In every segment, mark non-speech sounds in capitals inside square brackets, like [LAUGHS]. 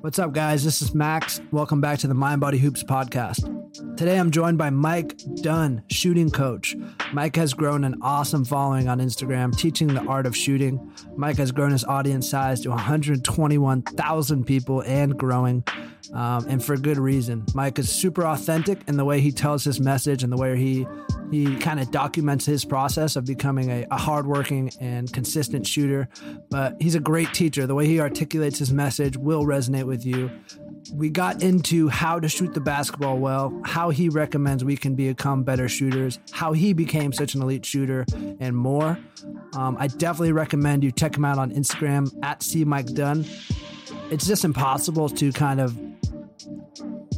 What's up, guys? This is Max. Welcome back to the Mind Body Hoops podcast. Today I'm joined by Mike Dunn, shooting coach. Mike has grown an awesome following on Instagram, teaching the art of shooting. Mike has grown his audience size to 121,000 people and growing, um, and for good reason. Mike is super authentic in the way he tells his message and the way he he kind of documents his process of becoming a, a hardworking and consistent shooter. But he's a great teacher. The way he articulates his message will resonate with you we got into how to shoot the basketball well, how he recommends we can become better shooters, how he became such an elite shooter, and more. Um, I definitely recommend you check him out on Instagram at C Mike Dunn. It's just impossible to kind of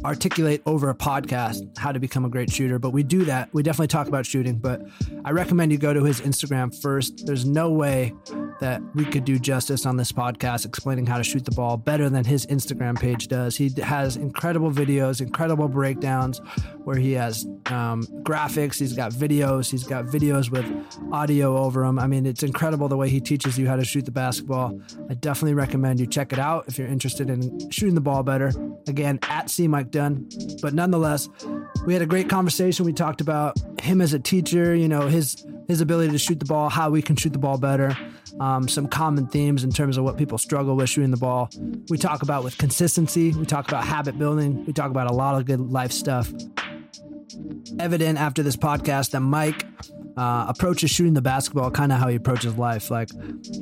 articulate over a podcast how to become a great shooter, but we do that. We definitely talk about shooting, but I recommend you go to his Instagram first. There's no way that we could do justice on this podcast explaining how to shoot the ball better than his Instagram page does. He has incredible videos, incredible breakdowns where he has um, graphics, he's got videos, he's got videos with audio over them. I mean, it's incredible the way he teaches you how to shoot the basketball. I definitely recommend you check it out if you're interested in shooting the ball better. Again, at C Mike Dunn. But nonetheless, we had a great conversation. We talked about him as a teacher, you know, his his ability to shoot the ball, how we can shoot the ball better, um, some common themes in terms of what people struggle with shooting the ball. We talk about with consistency. We talk about habit building. We talk about a lot of good life stuff. Evident after this podcast that Mike uh, approaches shooting the basketball kind of how he approaches life. Like,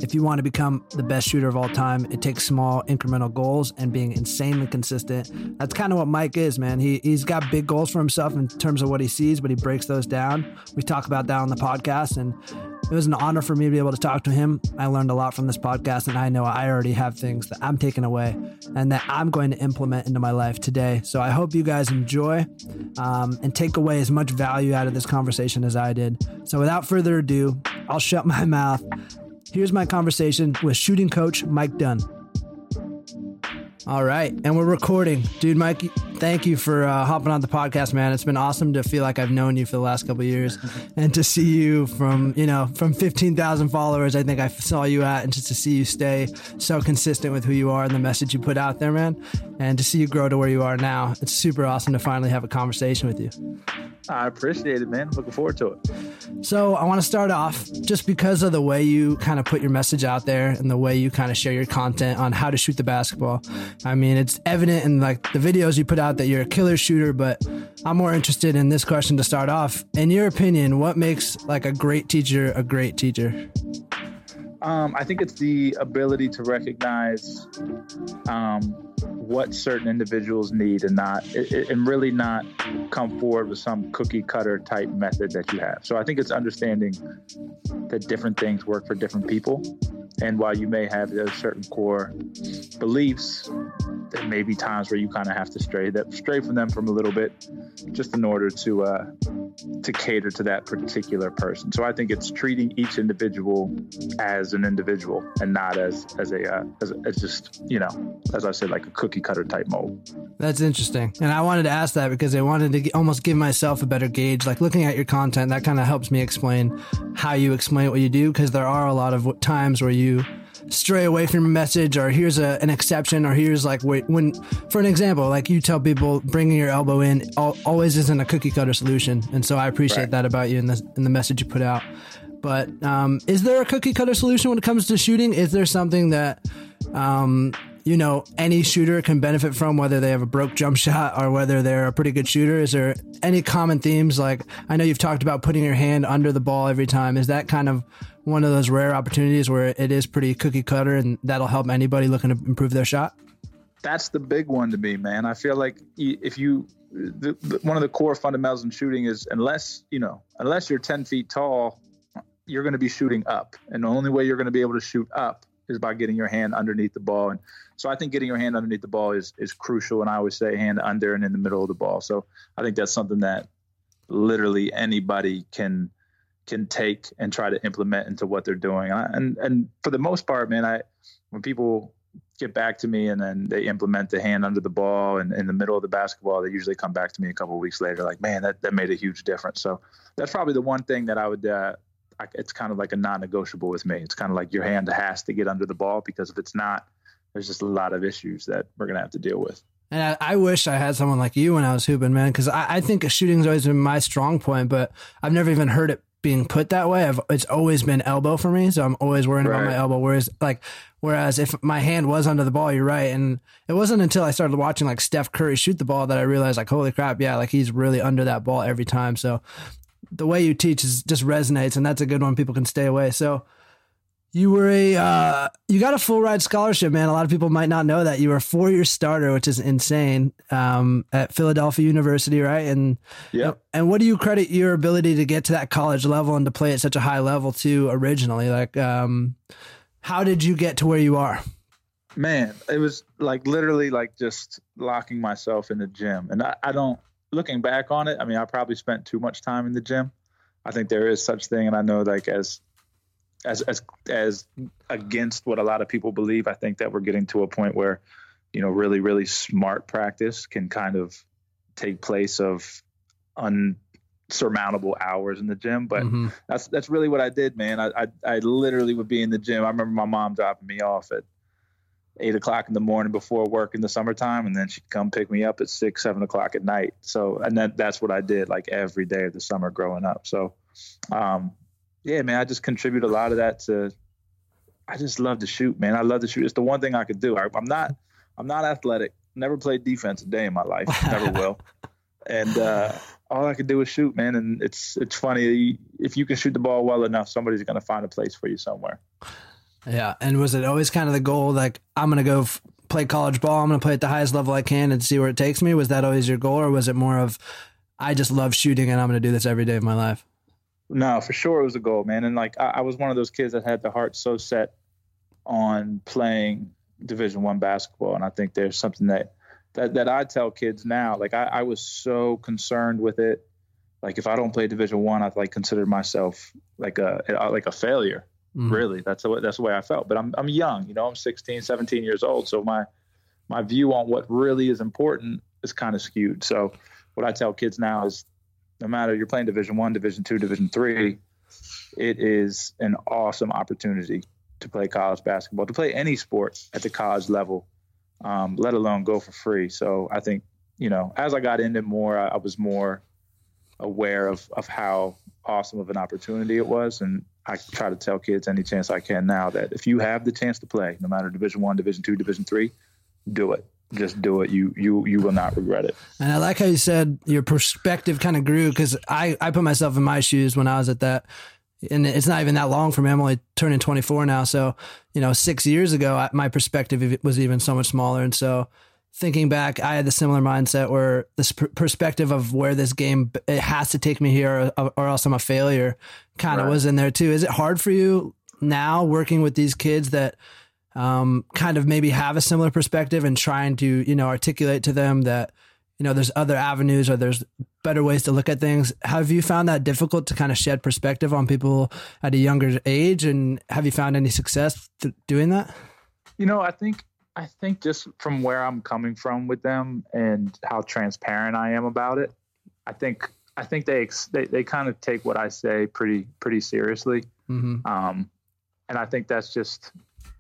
if you want to become the best shooter of all time, it takes small incremental goals and being insanely consistent. That's kind of what Mike is, man. He, he's got big goals for himself in terms of what he sees, but he breaks those down. We talk about that on the podcast, and it was an honor for me to be able to talk to him. I learned a lot from this podcast, and I know I already have things that I'm taking away and that I'm going to implement into my life today. So I hope you guys enjoy um, and take away as much value out of this conversation as I did. So without further ado, I'll shut my [LAUGHS] mouth. Here's my conversation with shooting coach Mike Dunn. All right, and we're recording, dude. Mike, thank you for uh, hopping on the podcast, man. It's been awesome to feel like I've known you for the last couple years, [LAUGHS] and to see you from you know from fifteen thousand followers. I think I saw you at, and just to see you stay so consistent with who you are and the message you put out there, man, and to see you grow to where you are now. It's super awesome to finally have a conversation with you. I appreciate it, man. Looking forward to it. So I want to start off just because of the way you kind of put your message out there and the way you kind of share your content on how to shoot the basketball. I mean, it's evident in like the videos you put out that you're a killer shooter, but I'm more interested in this question to start off. In your opinion, what makes like a great teacher a great teacher? Um, I think it's the ability to recognize um, what certain individuals need and not and really not come forward with some cookie cutter type method that you have. So i think it's understanding that different things work for different people. And while you may have those certain core beliefs there may be times where you kind of have to stray that stray from them from a little bit just in order to uh, to cater to that particular person. So i think it's treating each individual as an individual and not as as a uh, as, as just you know as i said like a cookie cutter type mold. That's interesting. And i wanted to ask that because i wanted to almost give myself a better gauge. Like looking at your content that kind of helps me explain how you explain what you do because there are a lot of times where you stray away from a message or here's a, an exception or here's like wait, when for an example like you tell people bringing your elbow in always isn't a cookie cutter solution. And so i appreciate right. that about you in the, in the message you put out but um, is there a cookie cutter solution when it comes to shooting is there something that um, you know any shooter can benefit from whether they have a broke jump [LAUGHS] shot or whether they're a pretty good shooter is there any common themes like i know you've talked about putting your hand under the ball every time is that kind of one of those rare opportunities where it is pretty cookie cutter and that'll help anybody looking to improve their shot? That's the big one to me, man. I feel like if you, the, the, one of the core fundamentals in shooting is unless, you know, unless you're 10 feet tall, you're going to be shooting up. And the only way you're going to be able to shoot up is by getting your hand underneath the ball. And so I think getting your hand underneath the ball is, is crucial. And I always say hand under and in the middle of the ball. So I think that's something that literally anybody can can take and try to implement into what they're doing. And and for the most part, man, I when people get back to me and then they implement the hand under the ball and in the middle of the basketball, they usually come back to me a couple weeks later, like, man, that, that made a huge difference. So that's probably the one thing that I would, uh, it's kind of like a non-negotiable with me. It's kind of like your hand has to get under the ball because if it's not, there's just a lot of issues that we're gonna have to deal with. And I, I wish I had someone like you when I was hooping, man, because I, I think shooting's always been my strong point, but I've never even heard it being put that way. I've, it's always been elbow for me, so I'm always worrying right. about my elbow. Whereas, like, whereas if my hand was under the ball, you're right. And it wasn't until I started watching like Steph Curry shoot the ball that I realized, like, holy crap, yeah, like he's really under that ball every time. So the way you teach is just resonates, and that's a good one. People can stay away. So you were a uh, you got a full ride scholarship, man. A lot of people might not know that you were a four year starter, which is insane. Um, at Philadelphia University, right? And yeah. And what do you credit your ability to get to that college level and to play at such a high level to originally? Like, um, how did you get to where you are? Man, it was like literally like just locking myself in the gym, and I, I don't. Looking back on it, I mean, I probably spent too much time in the gym. I think there is such thing, and I know like as as as as against what a lot of people believe. I think that we're getting to a point where, you know, really really smart practice can kind of take place of unsurmountable hours in the gym. But mm-hmm. that's that's really what I did, man. I, I I literally would be in the gym. I remember my mom dropping me off at eight o'clock in the morning before work in the summertime, and then she'd come pick me up at six, seven o'clock at night. So, and that that's what I did like every day of the summer growing up. So, um, yeah, man, I just contribute a lot of that to. I just love to shoot, man. I love to shoot. It's the one thing I could do. I, am not, I'm not athletic. Never played defense a day in my life. Never [LAUGHS] will. And uh, all I could do is shoot, man. And it's it's funny if you can shoot the ball well enough, somebody's gonna find a place for you somewhere. Yeah. And was it always kind of the goal? Like I'm gonna go f- play college ball. I'm gonna play at the highest level I can and see where it takes me. Was that always your goal, or was it more of I just love shooting and I'm gonna do this every day of my life? No, for sure it was a goal, man. And like I, I was one of those kids that had the heart so set on playing Division One basketball, and I think there's something that that that I tell kids now. Like I, I was so concerned with it. Like if I don't play Division One, I, like consider myself like a like a failure. Mm. Really, that's the that's the way I felt. But I'm I'm young, you know. I'm 16, 17 years old, so my my view on what really is important is kind of skewed. So what I tell kids now is no matter you're playing Division One, Division Two, Division Three, it is an awesome opportunity to play college basketball, to play any sport at the college level, um, let alone go for free. So I think you know, as I got into more, I, I was more aware of of how awesome of an opportunity it was, and I try to tell kids any chance I can now that if you have the chance to play, no matter Division One, Division Two, Division Three, do it just do it. You you you will not regret it. And I like how you said your perspective kind of grew because I I put myself in my shoes when I was at that. And it's not even that long from Emily turning 24 now. So, you know, six years ago, my perspective was even so much smaller. And so, thinking back, I had the similar mindset where this perspective of where this game it has to take me here, or, or else I'm a failure, kind of right. was in there too. Is it hard for you now working with these kids that um, kind of maybe have a similar perspective and trying to, you know, articulate to them that, you know, there's other avenues or there's better ways to look at things. Have you found that difficult to kind of shed perspective on people at a younger age? And have you found any success doing that? You know, I think, I think just from where I'm coming from with them and how transparent I am about it, I think, I think they, they, they kind of take what I say pretty, pretty seriously. Mm-hmm. Um, and I think that's just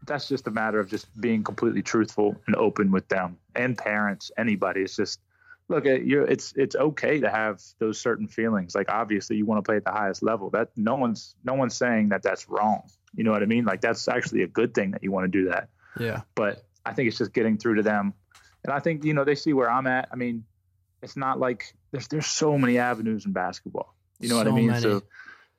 that's just a matter of just being completely truthful and open with them and parents, anybody. It's just look at you. It's it's okay to have those certain feelings. Like obviously you want to play at the highest level. That no one's no one's saying that that's wrong. You know what I mean? Like that's actually a good thing that you want to do that. Yeah. But I think it's just getting through to them, and I think you know they see where I'm at. I mean, it's not like there's there's so many avenues in basketball. You know so what I mean? Many. So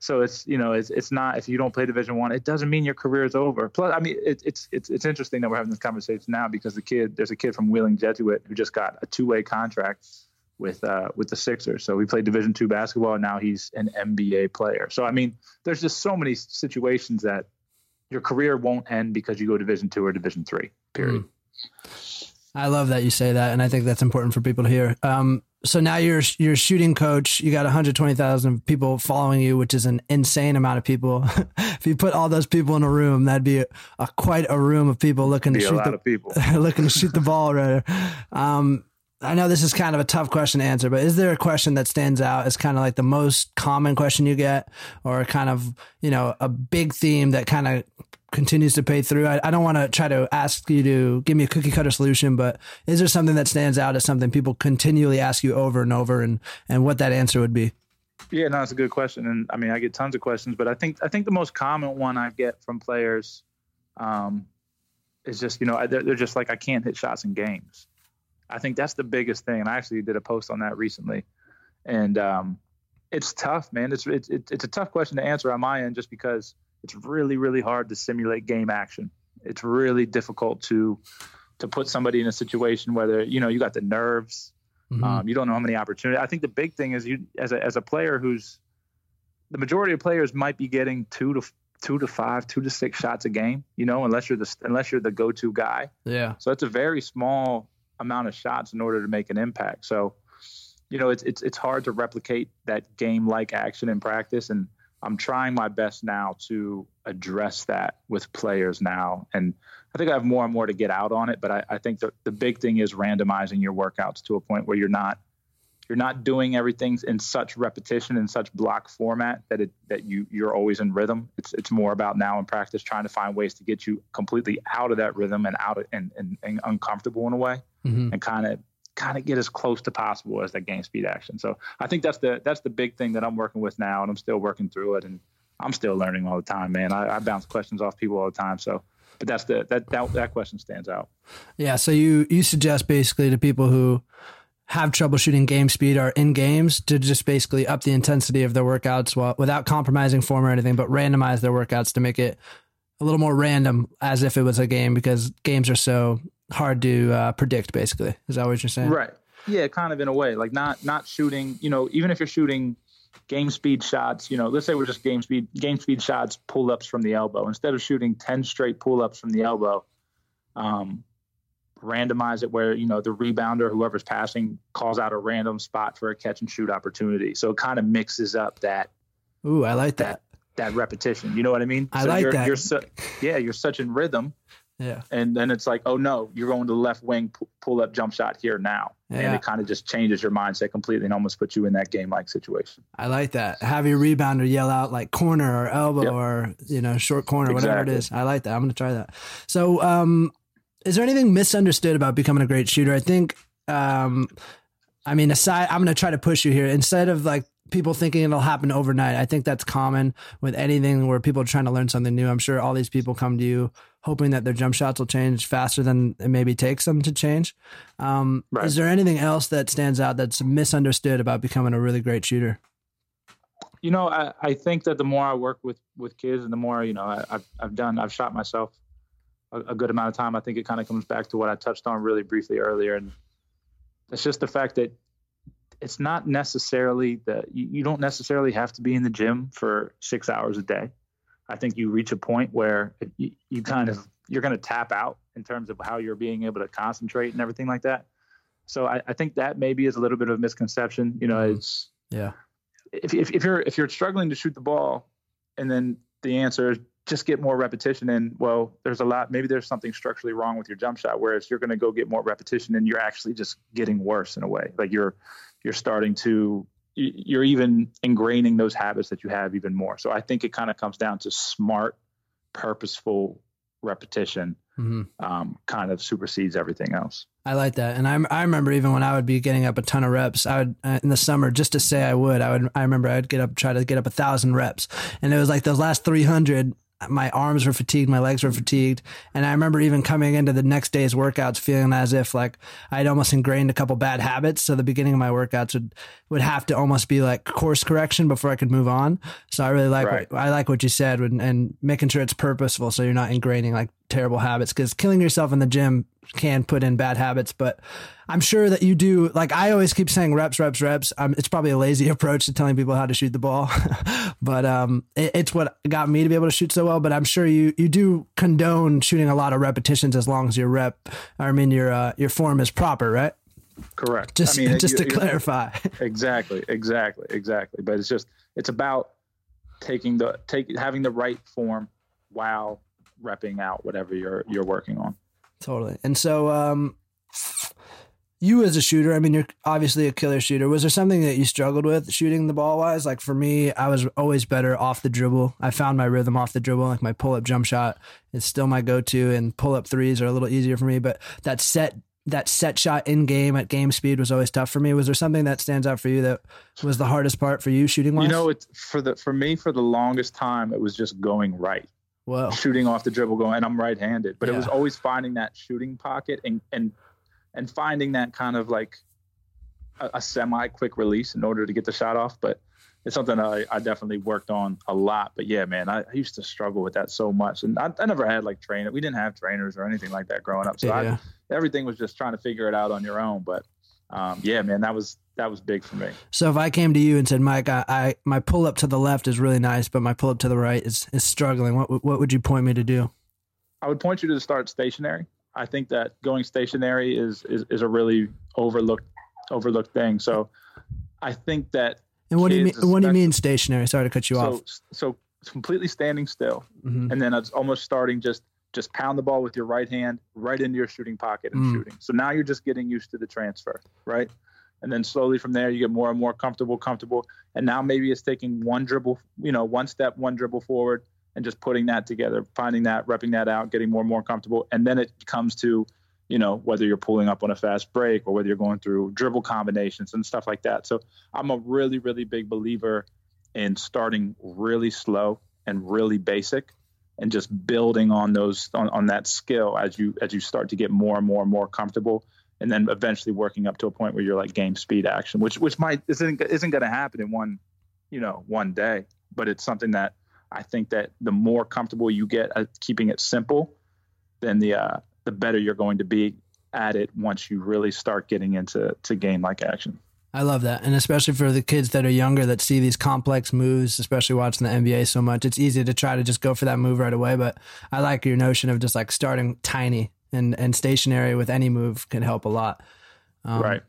so it's you know it's it's not if you don't play Division One, it doesn't mean your career is over. Plus, I mean it, it's it's it's interesting that we're having this conversation now because the kid there's a kid from Wheeling Jesuit who just got a two way contract with uh, with the Sixers. So he played Division two basketball, and now he's an NBA player. So I mean, there's just so many situations that your career won't end because you go Division two or Division three. Period. Mm. I love that you say that, and I think that's important for people to hear. Um, so now you're you're shooting coach. You got 120,000 people following you, which is an insane amount of people. [LAUGHS] if you put all those people in a room, that'd be a, a quite a room of people looking be to shoot the people [LAUGHS] looking to shoot the ball. Right. Um, I know this is kind of a tough question to answer, but is there a question that stands out as kind of like the most common question you get, or kind of you know a big theme that kind of continues to pay through? I, I don't want to try to ask you to give me a cookie cutter solution, but is there something that stands out as something people continually ask you over and over, and and what that answer would be? Yeah, no, it's a good question, and I mean, I get tons of questions, but I think I think the most common one I get from players um, is just you know they're, they're just like I can't hit shots in games. I think that's the biggest thing, and I actually did a post on that recently, and um, it's tough, man. It's, it's it's a tough question to answer on my end, just because it's really really hard to simulate game action. It's really difficult to to put somebody in a situation where, whether you know you got the nerves, mm-hmm. um, you don't know how many opportunities. I think the big thing is you as a as a player who's the majority of players might be getting two to two to five, two to six shots a game. You know, unless you're the unless you're the go-to guy. Yeah. So it's a very small amount of shots in order to make an impact. So you know, it's it's it's hard to replicate that game like action in practice, and I'm trying my best now to address that with players now. And I think I have more and more to get out on it, but I, I think the the big thing is randomizing your workouts to a point where you're not you're not doing everything in such repetition in such block format that it that you you're always in rhythm. It's it's more about now in practice trying to find ways to get you completely out of that rhythm and out of, and, and, and uncomfortable in a way, mm-hmm. and kind of kind of get as close to possible as that game speed action. So I think that's the that's the big thing that I'm working with now, and I'm still working through it, and I'm still learning all the time, man. I, I bounce questions off people all the time, so. But that's the that, that that question stands out. Yeah. So you you suggest basically to people who have troubleshooting game speed are in games to just basically up the intensity of their workouts while without compromising form or anything, but randomize their workouts to make it a little more random as if it was a game because games are so hard to uh, predict. Basically, is that what you're saying? Right. Yeah, kind of in a way, like not not shooting. You know, even if you're shooting game speed shots, you know, let's say we're just game speed game speed shots, pull ups from the elbow. Instead of shooting ten straight pull ups from the elbow, um, randomize it where you know the rebounder, whoever's passing, calls out a random spot for a catch and shoot opportunity. So it kind of mixes up that. Ooh, I like that. That, that repetition. You know what I mean? I so like you're, that. You're su- yeah, you're such in rhythm yeah. And then it's like, oh no, you're going to the left wing, pull up jump shot here now. Yeah. And it kind of just changes your mindset completely and almost puts you in that game like situation. I like that. Have your rebounder yell out like corner or elbow yep. or, you know, short corner, exactly. whatever it is. I like that. I'm going to try that. So, um, is there anything misunderstood about becoming a great shooter? I think, um, I mean, aside, I'm going to try to push you here. Instead of like people thinking it'll happen overnight. I think that's common with anything where people are trying to learn something new. I'm sure all these people come to you hoping that their jump shots will change faster than it maybe takes them to change. Um, right. Is there anything else that stands out that's misunderstood about becoming a really great shooter? You know, I, I think that the more I work with, with kids and the more, you know, I, have I've done, I've shot myself a, a good amount of time. I think it kind of comes back to what I touched on really briefly earlier. And it's just the fact that it's not necessarily that you, you don't necessarily have to be in the gym for six hours a day. I think you reach a point where you, you kind of you're going to tap out in terms of how you're being able to concentrate and everything like that. So I, I think that maybe is a little bit of a misconception. You know, mm-hmm. it's yeah. If, if, if you're if you're struggling to shoot the ball, and then the answer is just get more repetition in. Well, there's a lot. Maybe there's something structurally wrong with your jump shot. Whereas you're going to go get more repetition, and you're actually just getting worse in a way. Like you're you're starting to you're even ingraining those habits that you have even more. So I think it kind of comes down to smart, purposeful repetition. Mm-hmm. Um, kind of supersedes everything else. I like that, and I I remember even when I would be getting up a ton of reps, I would uh, in the summer just to say I would. I would I remember I'd get up try to get up a thousand reps, and it was like those last three hundred my arms were fatigued, my legs were fatigued. And I remember even coming into the next day's workouts feeling as if like I'd almost ingrained a couple bad habits. So the beginning of my workouts would, would have to almost be like course correction before I could move on. So I really like, right. what, I like what you said and, and making sure it's purposeful. So you're not ingraining like terrible habits because killing yourself in the gym can put in bad habits, but I'm sure that you do. Like I always keep saying reps, reps, reps. Um, it's probably a lazy [LAUGHS] approach to telling people how to shoot the ball, [LAUGHS] but um, it, it's what got me to be able to shoot so well. But I'm sure you you do condone shooting a lot of repetitions as long as your rep, I mean your uh, your form is proper, right? Correct. Just I mean, just you, to clarify. [LAUGHS] exactly, exactly, exactly. But it's just it's about taking the take having the right form while repping out whatever you're you're working on. Totally. And so um you as a shooter, I mean, you're obviously a killer shooter. Was there something that you struggled with shooting the ball wise? Like for me, I was always better off the dribble. I found my rhythm off the dribble. Like my pull up jump shot is still my go to, and pull up threes are a little easier for me. But that set that set shot in game at game speed was always tough for me. Was there something that stands out for you that was the hardest part for you shooting wise? You know, it's for the for me for the longest time it was just going right. Whoa. Shooting off the dribble going and I'm right handed. But yeah. it was always finding that shooting pocket and and and finding that kind of like a, a semi quick release in order to get the shot off. But it's something I, I definitely worked on a lot. But yeah, man, I, I used to struggle with that so much. And I, I never had like trainer. We didn't have trainers or anything like that growing up. So yeah. I, everything was just trying to figure it out on your own. But um, yeah, man, that was that was big for me. So if I came to you and said, Mike, I, I my pull up to the left is really nice, but my pull up to the right is is struggling. What what would you point me to do? I would point you to start stationary. I think that going stationary is is, is a really overlooked overlooked thing. So I think that. And what do you mean? What do you mean stationary? Sorry to cut you so, off. So completely standing still, mm-hmm. and then it's almost starting just just pound the ball with your right hand right into your shooting pocket and mm. shooting. So now you're just getting used to the transfer, right? And then slowly from there you get more and more comfortable, comfortable. And now maybe it's taking one dribble, you know, one step, one dribble forward, and just putting that together, finding that, repping that out, getting more and more comfortable. And then it comes to, you know, whether you're pulling up on a fast break or whether you're going through dribble combinations and stuff like that. So I'm a really, really big believer in starting really slow and really basic and just building on those on, on that skill as you as you start to get more and more and more comfortable and then eventually working up to a point where you're like game speed action which which might isn't isn't going to happen in one you know one day but it's something that I think that the more comfortable you get at keeping it simple, then the uh, the better you're going to be at it once you really start getting into to game like action. I love that. And especially for the kids that are younger that see these complex moves, especially watching the NBA so much, it's easy to try to just go for that move right away. But I like your notion of just like starting tiny and, and stationary with any move can help a lot. Um, right.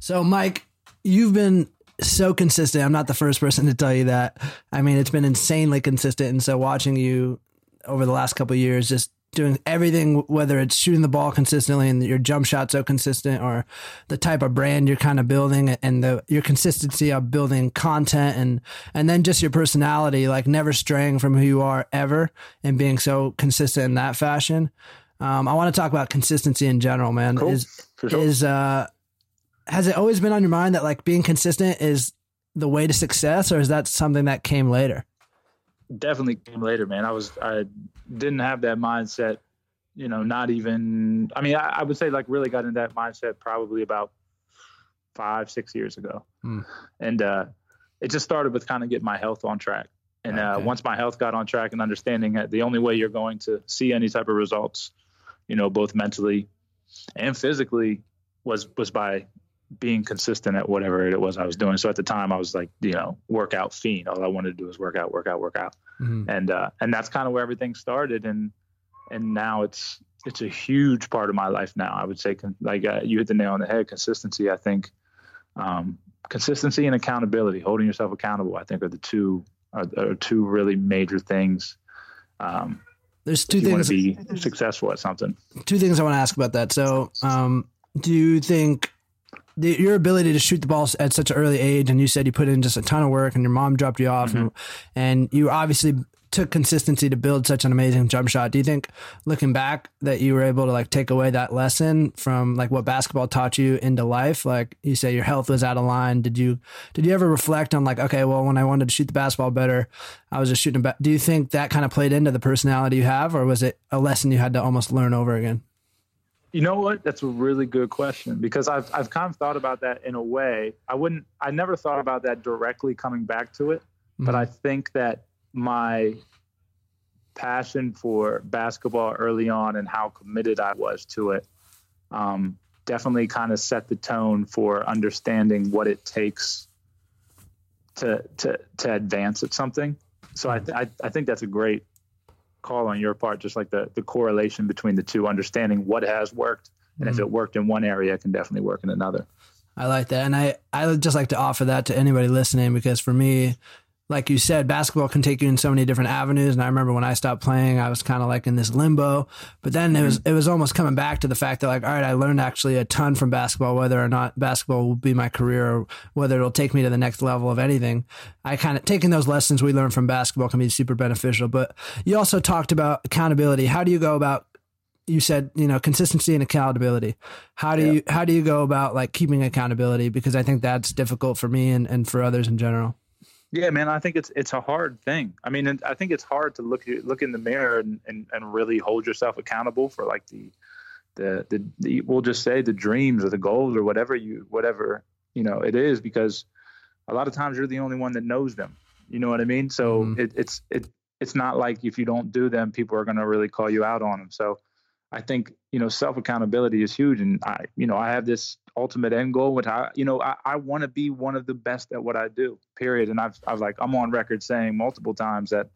So, Mike, you've been so consistent. I'm not the first person to tell you that. I mean, it's been insanely consistent. And so watching you over the last couple years, just doing everything, whether it's shooting the ball consistently and your jump shot so consistent, or the type of brand you're kind of building, and the your consistency of building content, and and then just your personality, like never straying from who you are ever, and being so consistent in that fashion. Um, I want to talk about consistency in general, man. Cool. Is sure. is uh has it always been on your mind that like being consistent is the way to success, or is that something that came later? Definitely came later, man. I was I didn't have that mindset. You know, not even. I mean, I, I would say like really got into that mindset probably about five, six years ago, hmm. and uh, it just started with kind of getting my health on track. And uh, once my health got on track and understanding that the only way you're going to see any type of results, you know, both mentally and physically, was was by being consistent at whatever it was I was doing. So at the time I was like, you know, workout fiend. All I wanted to do was work out, work out, work out. Mm-hmm. And uh, and that's kind of where everything started. And and now it's it's a huge part of my life now. I would say, like uh, you hit the nail on the head. Consistency, I think, um, consistency and accountability, holding yourself accountable, I think, are the two are, are two really major things. Um, There's two things. to be successful at something. Two things I want to ask about that. So, um, do you think the, your ability to shoot the ball at such an early age, and you said you put in just a ton of work, and your mom dropped you off, mm-hmm. and, and you obviously took consistency to build such an amazing jump shot. Do you think, looking back, that you were able to like take away that lesson from like what basketball taught you into life? Like you say, your health was out of line. Did you did you ever reflect on like, okay, well, when I wanted to shoot the basketball better, I was just shooting. Ba-. Do you think that kind of played into the personality you have, or was it a lesson you had to almost learn over again? You know what? That's a really good question because I've I've kind of thought about that in a way. I wouldn't I never thought about that directly coming back to it, mm-hmm. but I think that my passion for basketball early on and how committed I was to it um, definitely kind of set the tone for understanding what it takes to to to advance at something. So I th- I, I think that's a great call on your part, just like the the correlation between the two, understanding what has worked, and mm-hmm. if it worked in one area, it can definitely work in another. I like that, and I I would just like to offer that to anybody listening because for me, like you said, basketball can take you in so many different avenues. And I remember when I stopped playing, I was kind of like in this limbo. But then it was mm-hmm. it was almost coming back to the fact that like, all right, I learned actually a ton from basketball, whether or not basketball will be my career or whether it'll take me to the next level of anything. I kind of taking those lessons we learned from basketball can be super beneficial. But you also talked about accountability. How do you go about you said you know consistency and accountability how do yeah. you how do you go about like keeping accountability because i think that's difficult for me and, and for others in general yeah, man, I think it's it's a hard thing. I mean, I think it's hard to look look in the mirror and, and, and really hold yourself accountable for like the, the the the we'll just say the dreams or the goals or whatever you whatever you know it is because a lot of times you're the only one that knows them. You know what I mean? So mm-hmm. it, it's it it's not like if you don't do them, people are going to really call you out on them. So I think you know self accountability is huge, and I you know I have this ultimate end goal, which I you know I, I want to be one of the best at what I do. Period. And I've I've like I'm on record saying multiple times that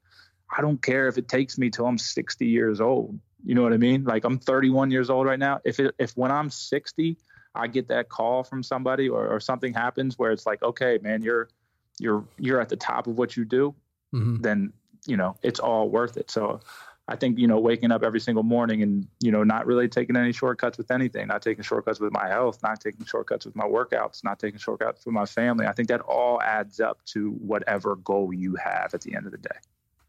I don't care if it takes me till I'm 60 years old. You know what I mean? Like I'm 31 years old right now. If it if when I'm 60 I get that call from somebody or, or something happens where it's like, okay, man, you're you're you're at the top of what you do, mm-hmm. then you know it's all worth it. So I think, you know, waking up every single morning and, you know, not really taking any shortcuts with anything, not taking shortcuts with my health, not taking shortcuts with my workouts, not taking shortcuts with my family. I think that all adds up to whatever goal you have at the end of the day.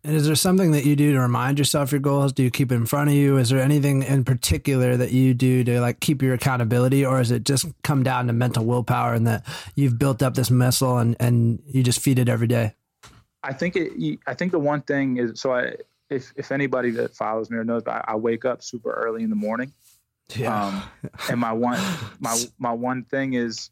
And is there something that you do to remind yourself your goals? Do you keep it in front of you? Is there anything in particular that you do to like keep your accountability or is it just come down to mental willpower and that you've built up this muscle and, and you just feed it every day? I think it, I think the one thing is, so I, if if anybody that follows me or knows, I, I wake up super early in the morning. Yeah. Um, and my one my [LAUGHS] my one thing is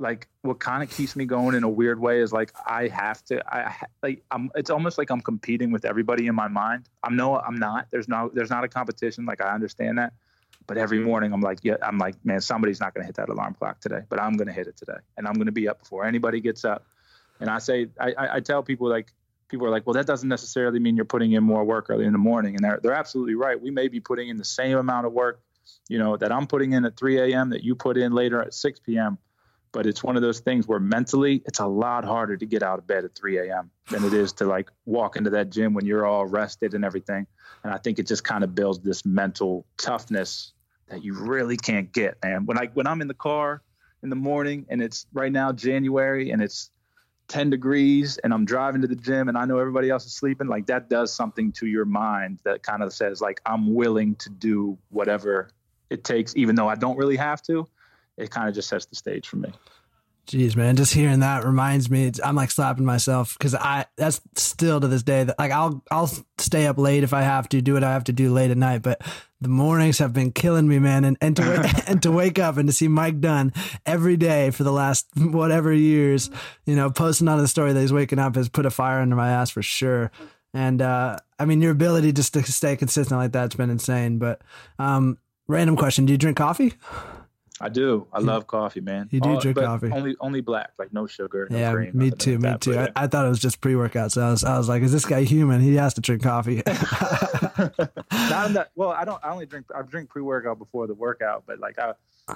like what kind of keeps me going in a weird way is like I have to I like I'm it's almost like I'm competing with everybody in my mind. I'm no I'm not. There's no there's not a competition like I understand that. But every morning I'm like yeah I'm like man somebody's not going to hit that alarm clock today, but I'm going to hit it today and I'm going to be up before anybody gets up. And I say I I tell people like people are like, well, that doesn't necessarily mean you're putting in more work early in the morning. And they're, they're absolutely right. We may be putting in the same amount of work, you know, that I'm putting in at 3 a.m. that you put in later at 6 p.m. But it's one of those things where mentally it's a lot harder to get out of bed at 3 a.m. than it is to like walk into that gym when you're all rested and everything. And I think it just kind of builds this mental toughness that you really can't get, And When I when I'm in the car in the morning and it's right now January and it's 10 degrees and I'm driving to the gym and I know everybody else is sleeping, like that does something to your mind that kind of says, like, I'm willing to do whatever it takes, even though I don't really have to. It kind of just sets the stage for me. Jeez, man, just hearing that reminds me. I'm like slapping myself because I that's still to this day that like I'll I'll stay up late if I have to do what I have to do late at night, but the mornings have been killing me, man. And and to [LAUGHS] and to wake up and to see Mike Dunn every day for the last whatever years, you know, posting on the story that he's waking up has put a fire under my ass for sure. And uh, I mean, your ability just to stay consistent like that's been insane. But um, random question: Do you drink coffee? I do. I love coffee, man. You do All, drink coffee. Only only black, like no sugar, no yeah, cream. Me too, me too. I, I, thought it was just pre workout. So I was I was like, is this guy human? He has to drink coffee. [LAUGHS] [LAUGHS] Not that well, I don't I only drink I drink pre workout before the workout, but like I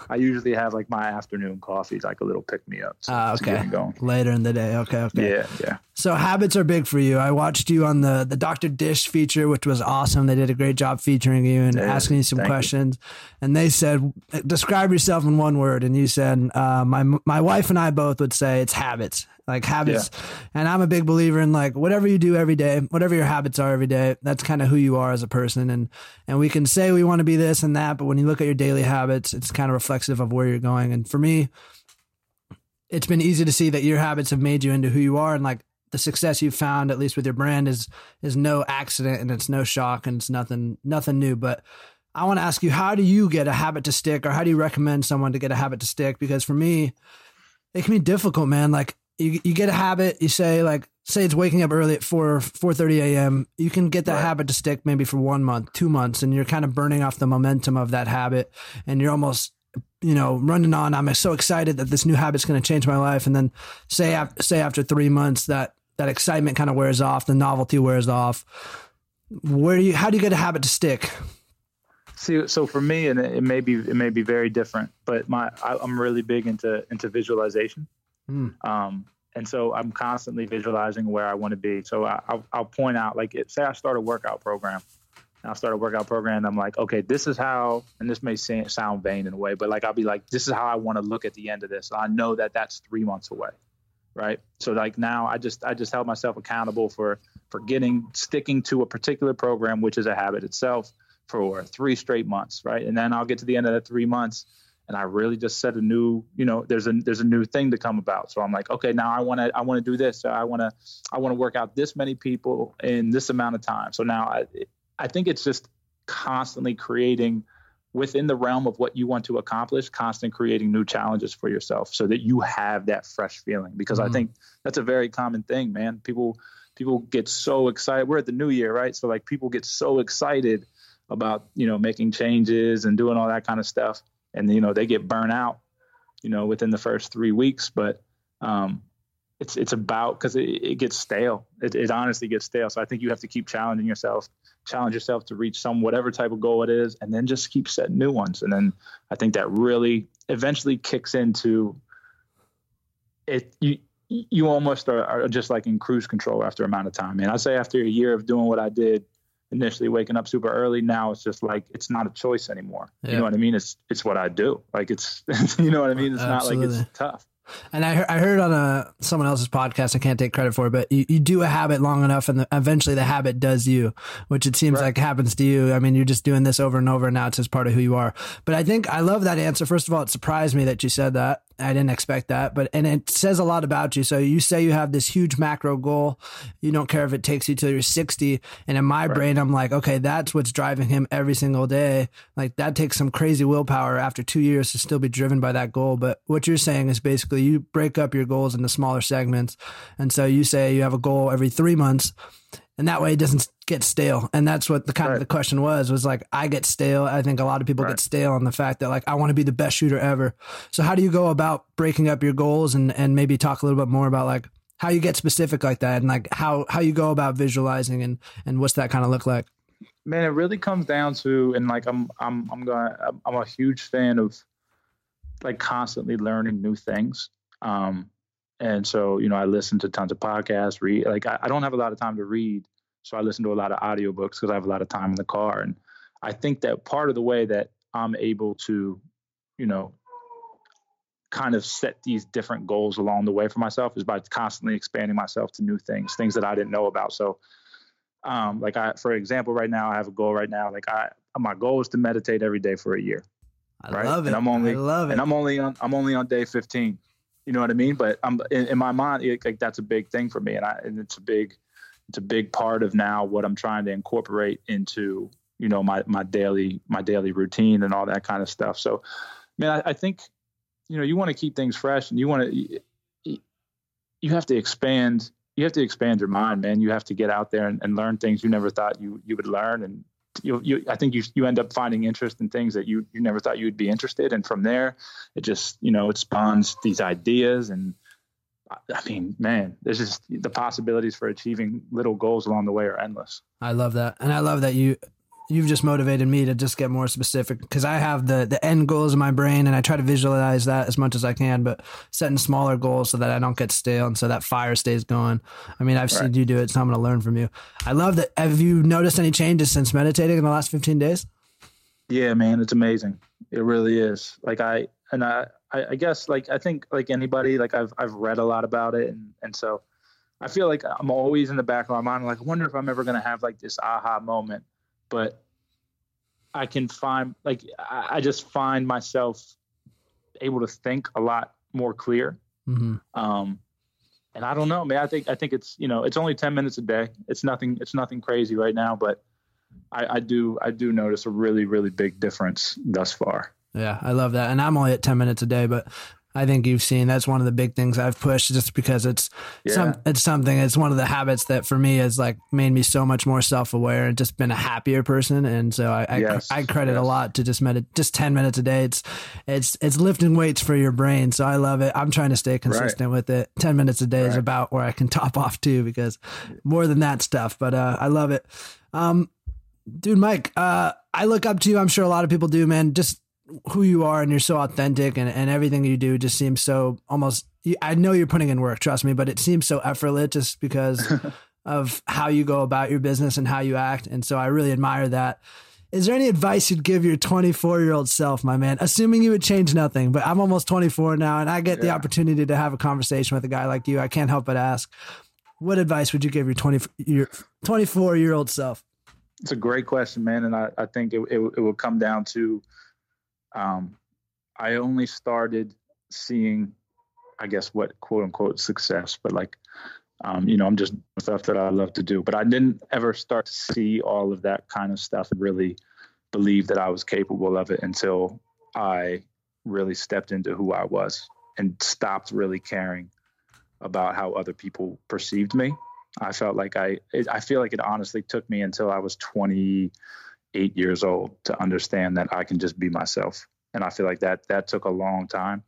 I usually have like my afternoon coffee, like a little pick me up. So uh, okay. Later in the day. Okay. Okay. Yeah. Yeah. So habits are big for you. I watched you on the the Dr. Dish feature, which was awesome. They did a great job featuring you and yeah, asking you some questions. You. And they said, describe yourself in one word. And you said, uh, my my wife and I both would say it's habits like habits. Yeah. And I'm a big believer in like whatever you do every day, whatever your habits are every day, that's kind of who you are as a person. And, and we can say we want to be this and that, but when you look at your daily habits, it's kind of reflexive of where you're going. And for me, it's been easy to see that your habits have made you into who you are. And like the success you've found, at least with your brand is, is no accident and it's no shock and it's nothing, nothing new. But I want to ask you, how do you get a habit to stick or how do you recommend someone to get a habit to stick? Because for me, it can be difficult, man. Like you you get a habit. You say like say it's waking up early at four four thirty a.m. You can get that right. habit to stick maybe for one month, two months, and you're kind of burning off the momentum of that habit, and you're almost you know running on. I'm so excited that this new habit's going to change my life, and then say after, say after three months that that excitement kind of wears off, the novelty wears off. Where do you how do you get a habit to stick? See, so for me, and it may be it may be very different, but my I, I'm really big into into visualization. Mm. Um, and so I'm constantly visualizing where I want to be. So I, will I'll point out, like, say I start a workout program, and I'll start a workout program, and I'm like, okay, this is how, and this may sound vain in a way, but like I'll be like, this is how I want to look at the end of this. I know that that's three months away, right? So like now, I just I just held myself accountable for for getting sticking to a particular program, which is a habit itself, for three straight months, right? And then I'll get to the end of the three months and I really just set a new, you know, there's a there's a new thing to come about. So I'm like, okay, now I want to I want to do this. So I want to I want to work out this many people in this amount of time. So now I I think it's just constantly creating within the realm of what you want to accomplish, constant creating new challenges for yourself so that you have that fresh feeling. Because mm-hmm. I think that's a very common thing, man. People people get so excited. We're at the new year, right? So like people get so excited about, you know, making changes and doing all that kind of stuff and you know they get burnt out, you know, within the first three weeks. But um, it's it's about because it, it, gets stale. It, it honestly gets stale. So I think you have to keep challenging yourself, challenge yourself to reach some whatever type of goal it is, and then just keep setting new ones. And then I think that really eventually kicks into it. You you almost are, are just like in cruise control after a amount of time. And I say after a year of doing what I did initially waking up super early. Now it's just like it's not a choice anymore. Yeah. You know what I mean? It's it's what I do. Like it's [LAUGHS] you know what I mean? It's Absolutely. not like it's tough. And I heard, I heard on a someone else's podcast, I can't take credit for it, but you, you do a habit long enough and the, eventually the habit does you, which it seems right. like happens to you. I mean, you're just doing this over and over and now it's just part of who you are. But I think I love that answer. First of all, it surprised me that you said that. I didn't expect that, but and it says a lot about you. So you say you have this huge macro goal. You don't care if it takes you till you're 60. And in my right. brain, I'm like, okay, that's what's driving him every single day. Like that takes some crazy willpower after two years to still be driven by that goal. But what you're saying is basically you break up your goals into smaller segments. And so you say you have a goal every three months and that way it doesn't get stale. And that's what the kind right. of the question was was like I get stale. I think a lot of people right. get stale on the fact that like I want to be the best shooter ever. So how do you go about breaking up your goals and and maybe talk a little bit more about like how you get specific like that and like how how you go about visualizing and and what's that kind of look like? Man, it really comes down to and like I'm I'm I'm going I'm a huge fan of like constantly learning new things. Um and so, you know, I listen to tons of podcasts, read, like, I, I don't have a lot of time to read. So I listen to a lot of audiobooks because I have a lot of time in the car. And I think that part of the way that I'm able to, you know, kind of set these different goals along the way for myself is by constantly expanding myself to new things, things that I didn't know about. So, um, like I, for example, right now I have a goal right now. Like I, my goal is to meditate every day for a year. I right? love it. And I'm only, I love it. And I'm only on, I'm only on day 15. You know what I mean? But I'm in, in my mind, it, like that's a big thing for me, and I and it's a big, it's a big part of now what I'm trying to incorporate into you know my my daily my daily routine and all that kind of stuff. So, man, I, I think you know you want to keep things fresh, and you want to you have to expand you have to expand your mind, man. You have to get out there and, and learn things you never thought you you would learn, and you, you I think you you end up finding interest in things that you you never thought you would be interested, and from there, it just you know it spawns these ideas, and I mean, man, there's just the possibilities for achieving little goals along the way are endless. I love that, and I love that you you've just motivated me to just get more specific because I have the the end goals in my brain and I try to visualize that as much as I can, but setting smaller goals so that I don't get stale and so that fire stays going. I mean, I've right. seen you do it, so I'm going to learn from you. I love that. Have you noticed any changes since meditating in the last 15 days? Yeah, man, it's amazing. It really is. Like I and I, I guess like I think like anybody, like I've I've read a lot about it, and and so I feel like I'm always in the back of my mind, like I wonder if I'm ever going to have like this aha moment but I can find like I, just find myself able to think a lot more clear. Mm-hmm. Um, and I don't know, man. I think I think it's you know it's only ten minutes a day. It's nothing. It's nothing crazy right now, but I, I do I do notice a really really big difference thus far. Yeah, I love that, and I'm only at ten minutes a day, but I think you've seen that's one of the big things I've pushed just because it's yeah. some it's something it's one of the habits that for me has like made me so much more self aware and just been a happier person and so I yes. I, I, credit yes. a lot to just med just ten minutes a day it's it's it's lifting weights for your brain so I love it I'm trying to stay consistent right. with it ten minutes a day right. is about where I can [LAUGHS] top off too because more than that stuff but uh, I love it um dude Mike uh I look up to you I'm sure a lot of people do man just who you are and you're so authentic and, and everything you do just seems so almost I know you're putting in work, trust me, but it seems so effortless just because [LAUGHS] of how you go about your business and how you act. And so I really admire that. Is there any advice you'd give your 24 year old self, my man? Assuming you would change nothing, but I'm almost 24 now and I get yeah. the opportunity to have a conversation with a guy like you. I can't help but ask, what advice would you give your 20 your 24 year old self? It's a great question, man. And I, I think it, it, it will come down to, um, I only started seeing, I guess, what quote unquote success, but like, um, you know, I'm just stuff that I love to do. But I didn't ever start to see all of that kind of stuff and really believe that I was capable of it until I really stepped into who I was and stopped really caring about how other people perceived me. I felt like I, it, I feel like it honestly took me until I was 28 years old to understand that I can just be myself. And I feel like that, that took a long time.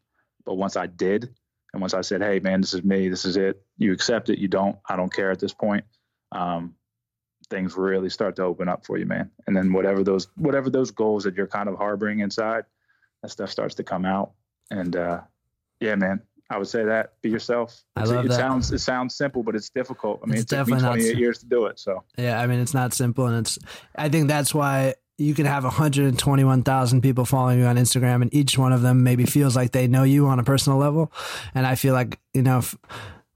But once I did, and once I said, "Hey, man, this is me. This is it," you accept it. You don't. I don't care at this point. Um, things really start to open up for you, man. And then whatever those whatever those goals that you're kind of harboring inside, that stuff starts to come out. And uh, yeah, man, I would say that be yourself. I love it that. sounds it sounds simple, but it's difficult. I mean, it's it took me 28 years to do it. So yeah, I mean, it's not simple, and it's. I think that's why you can have 121,000 people following you on Instagram and each one of them maybe feels like they know you on a personal level. And I feel like, you know, if,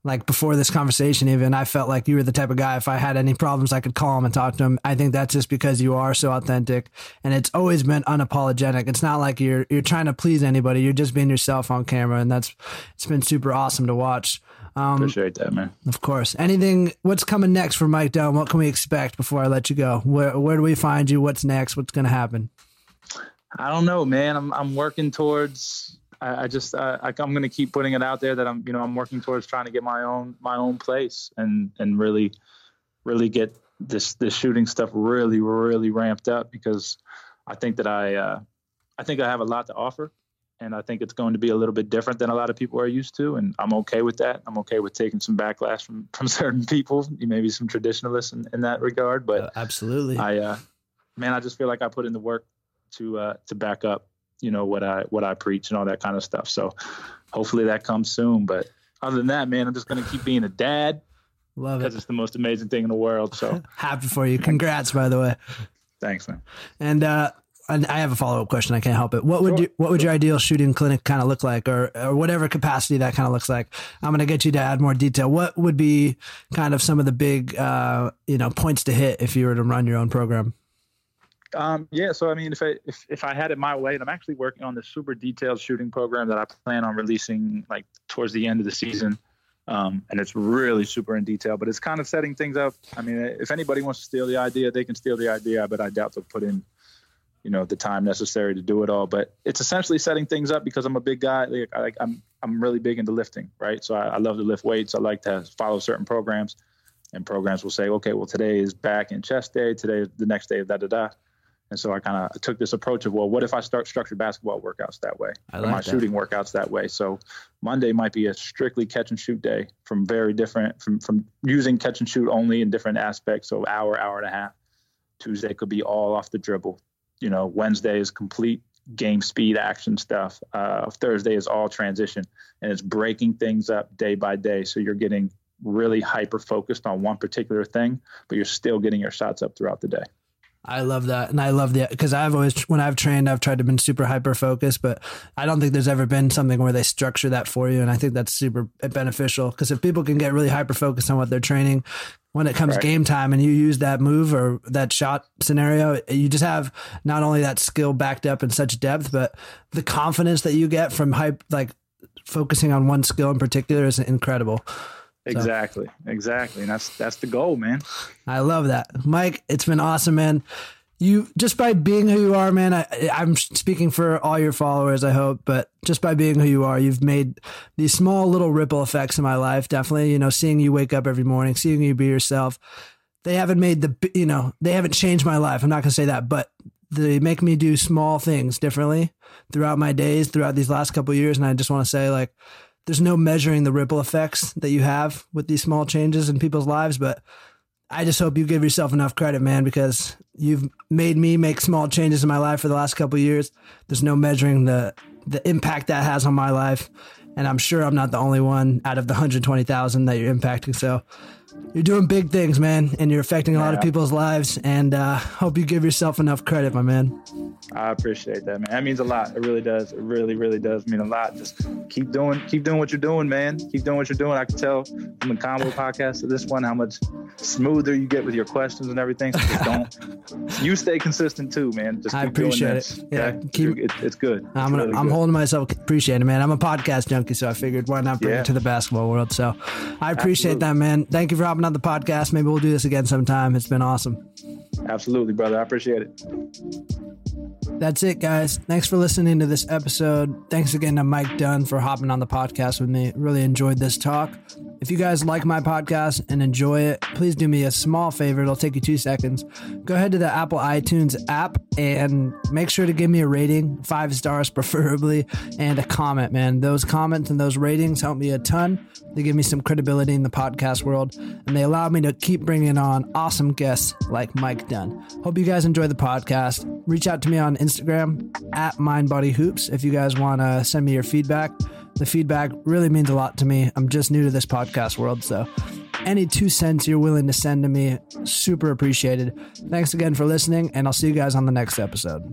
like before this conversation, even I felt like you were the type of guy, if I had any problems, I could call him and talk to him. I think that's just because you are so authentic and it's always been unapologetic. It's not like you're, you're trying to please anybody. You're just being yourself on camera. And that's, it's been super awesome to watch. Um, Appreciate that, man. Of course. Anything? What's coming next for Mike Dunn? What can we expect before I let you go? Where Where do we find you? What's next? What's going to happen? I don't know, man. I'm I'm working towards. I, I just I, I'm going to keep putting it out there that I'm you know I'm working towards trying to get my own my own place and and really really get this this shooting stuff really really ramped up because I think that I uh, I think I have a lot to offer and I think it's going to be a little bit different than a lot of people are used to, and I'm okay with that. I'm okay with taking some backlash from from [LAUGHS] certain people, maybe some traditionalists in, in that regard. But uh, absolutely, I uh, man, I just feel like I put in the work to uh, to back up, you know, what I what I preach and all that kind of stuff. So hopefully that comes soon. But other than that, man, I'm just gonna keep being a dad. Love it because it's the most amazing thing in the world. So [LAUGHS] happy for you! Congrats, by the way. Thanks, man. And uh, I have a follow up question. I can't help it. What would sure. you, what would your ideal shooting clinic kind of look like, or or whatever capacity that kind of looks like? I'm going to get you to add more detail. What would be kind of some of the big uh, you know points to hit if you were to run your own program? Um, yeah, so I mean, if I if, if I had it my way, and I'm actually working on this super detailed shooting program that I plan on releasing like towards the end of the season, um, and it's really super in detail. But it's kind of setting things up. I mean, if anybody wants to steal the idea, they can steal the idea, but I doubt they'll put in you know the time necessary to do it all. But it's essentially setting things up because I'm a big guy. Like, I, like I'm I'm really big into lifting, right? So I, I, love to lift weights. I like to follow certain programs, and programs will say, okay, well today is back and chest day. Today the next day, da da da. And so I kind of took this approach of, well, what if I start structured basketball workouts that way, I like my that. shooting workouts that way? So Monday might be a strictly catch and shoot day from very different, from from using catch and shoot only in different aspects. So hour, hour and a half. Tuesday could be all off the dribble you know, Wednesday is complete game speed action stuff. Uh, Thursday is all transition, and it's breaking things up day by day. So you're getting really hyper focused on one particular thing, but you're still getting your shots up throughout the day. I love that, and I love that because I've always, when I've trained, I've tried to be super hyper focused, but I don't think there's ever been something where they structure that for you, and I think that's super beneficial. Because if people can get really hyper focused on what they're training, when it comes right. game time and you use that move or that shot scenario, you just have not only that skill backed up in such depth, but the confidence that you get from hype, like focusing on one skill in particular is incredible. Exactly. So, exactly. And that's, that's the goal, man. I love that. Mike, it's been awesome, man you just by being who you are, man. I, I'm speaking for all your followers, I hope, but just by being who you are, you've made these small little ripple effects in my life. Definitely, you know, seeing you wake up every morning, seeing you be yourself. They haven't made the, you know, they haven't changed my life. I'm not gonna say that, but they make me do small things differently throughout my days, throughout these last couple years. And I just want to say, like, there's no measuring the ripple effects that you have with these small changes in people's lives, but I just hope you give yourself enough credit, man, because you've made me make small changes in my life for the last couple years. There's no measuring the the impact that has on my life, and I'm sure I'm not the only one out of the 120,000 that you're impacting. So you're doing big things, man, and you're affecting a lot of people's lives. And uh, hope you give yourself enough credit, my man. I appreciate that, man. That means a lot. It really does. It really, really does mean a lot. Just keep doing, keep doing what you're doing, man. Keep doing what you're doing. I can tell from the combo [LAUGHS] podcast to this one how much smoother you get with your questions and everything. So just don't. [LAUGHS] you stay consistent too, man. Just I appreciate it. Yeah, okay? keep, it, it's good. It's I'm, really I'm good. holding myself. Appreciate it, man. I'm a podcast junkie, so I figured why not bring yeah. it to the basketball world. So I appreciate Absolutely. that, man. Thank you for hopping on the podcast. Maybe we'll do this again sometime. It's been awesome. Absolutely, brother. I appreciate it. That's it, guys. Thanks for listening to this episode. Thanks again to Mike Dunn for hopping on the podcast with me. Really enjoyed this talk. If you guys like my podcast and enjoy it, please do me a small favor. It'll take you two seconds. Go ahead to the Apple iTunes app and make sure to give me a rating, five stars [LAUGHS] preferably, and a comment, man. Those comments and those ratings help me a ton. They give me some credibility in the podcast world, and they allow me to keep bringing on awesome guests like Mike Dunn. Hope you guys enjoy the podcast. Reach out to me on Instagram at MindBodyHoops if you guys want to send me your feedback. The feedback really means a lot to me. I'm just new to this podcast world, so any two cents you're willing to send to me, super appreciated. Thanks again for listening, and I'll see you guys on the next episode.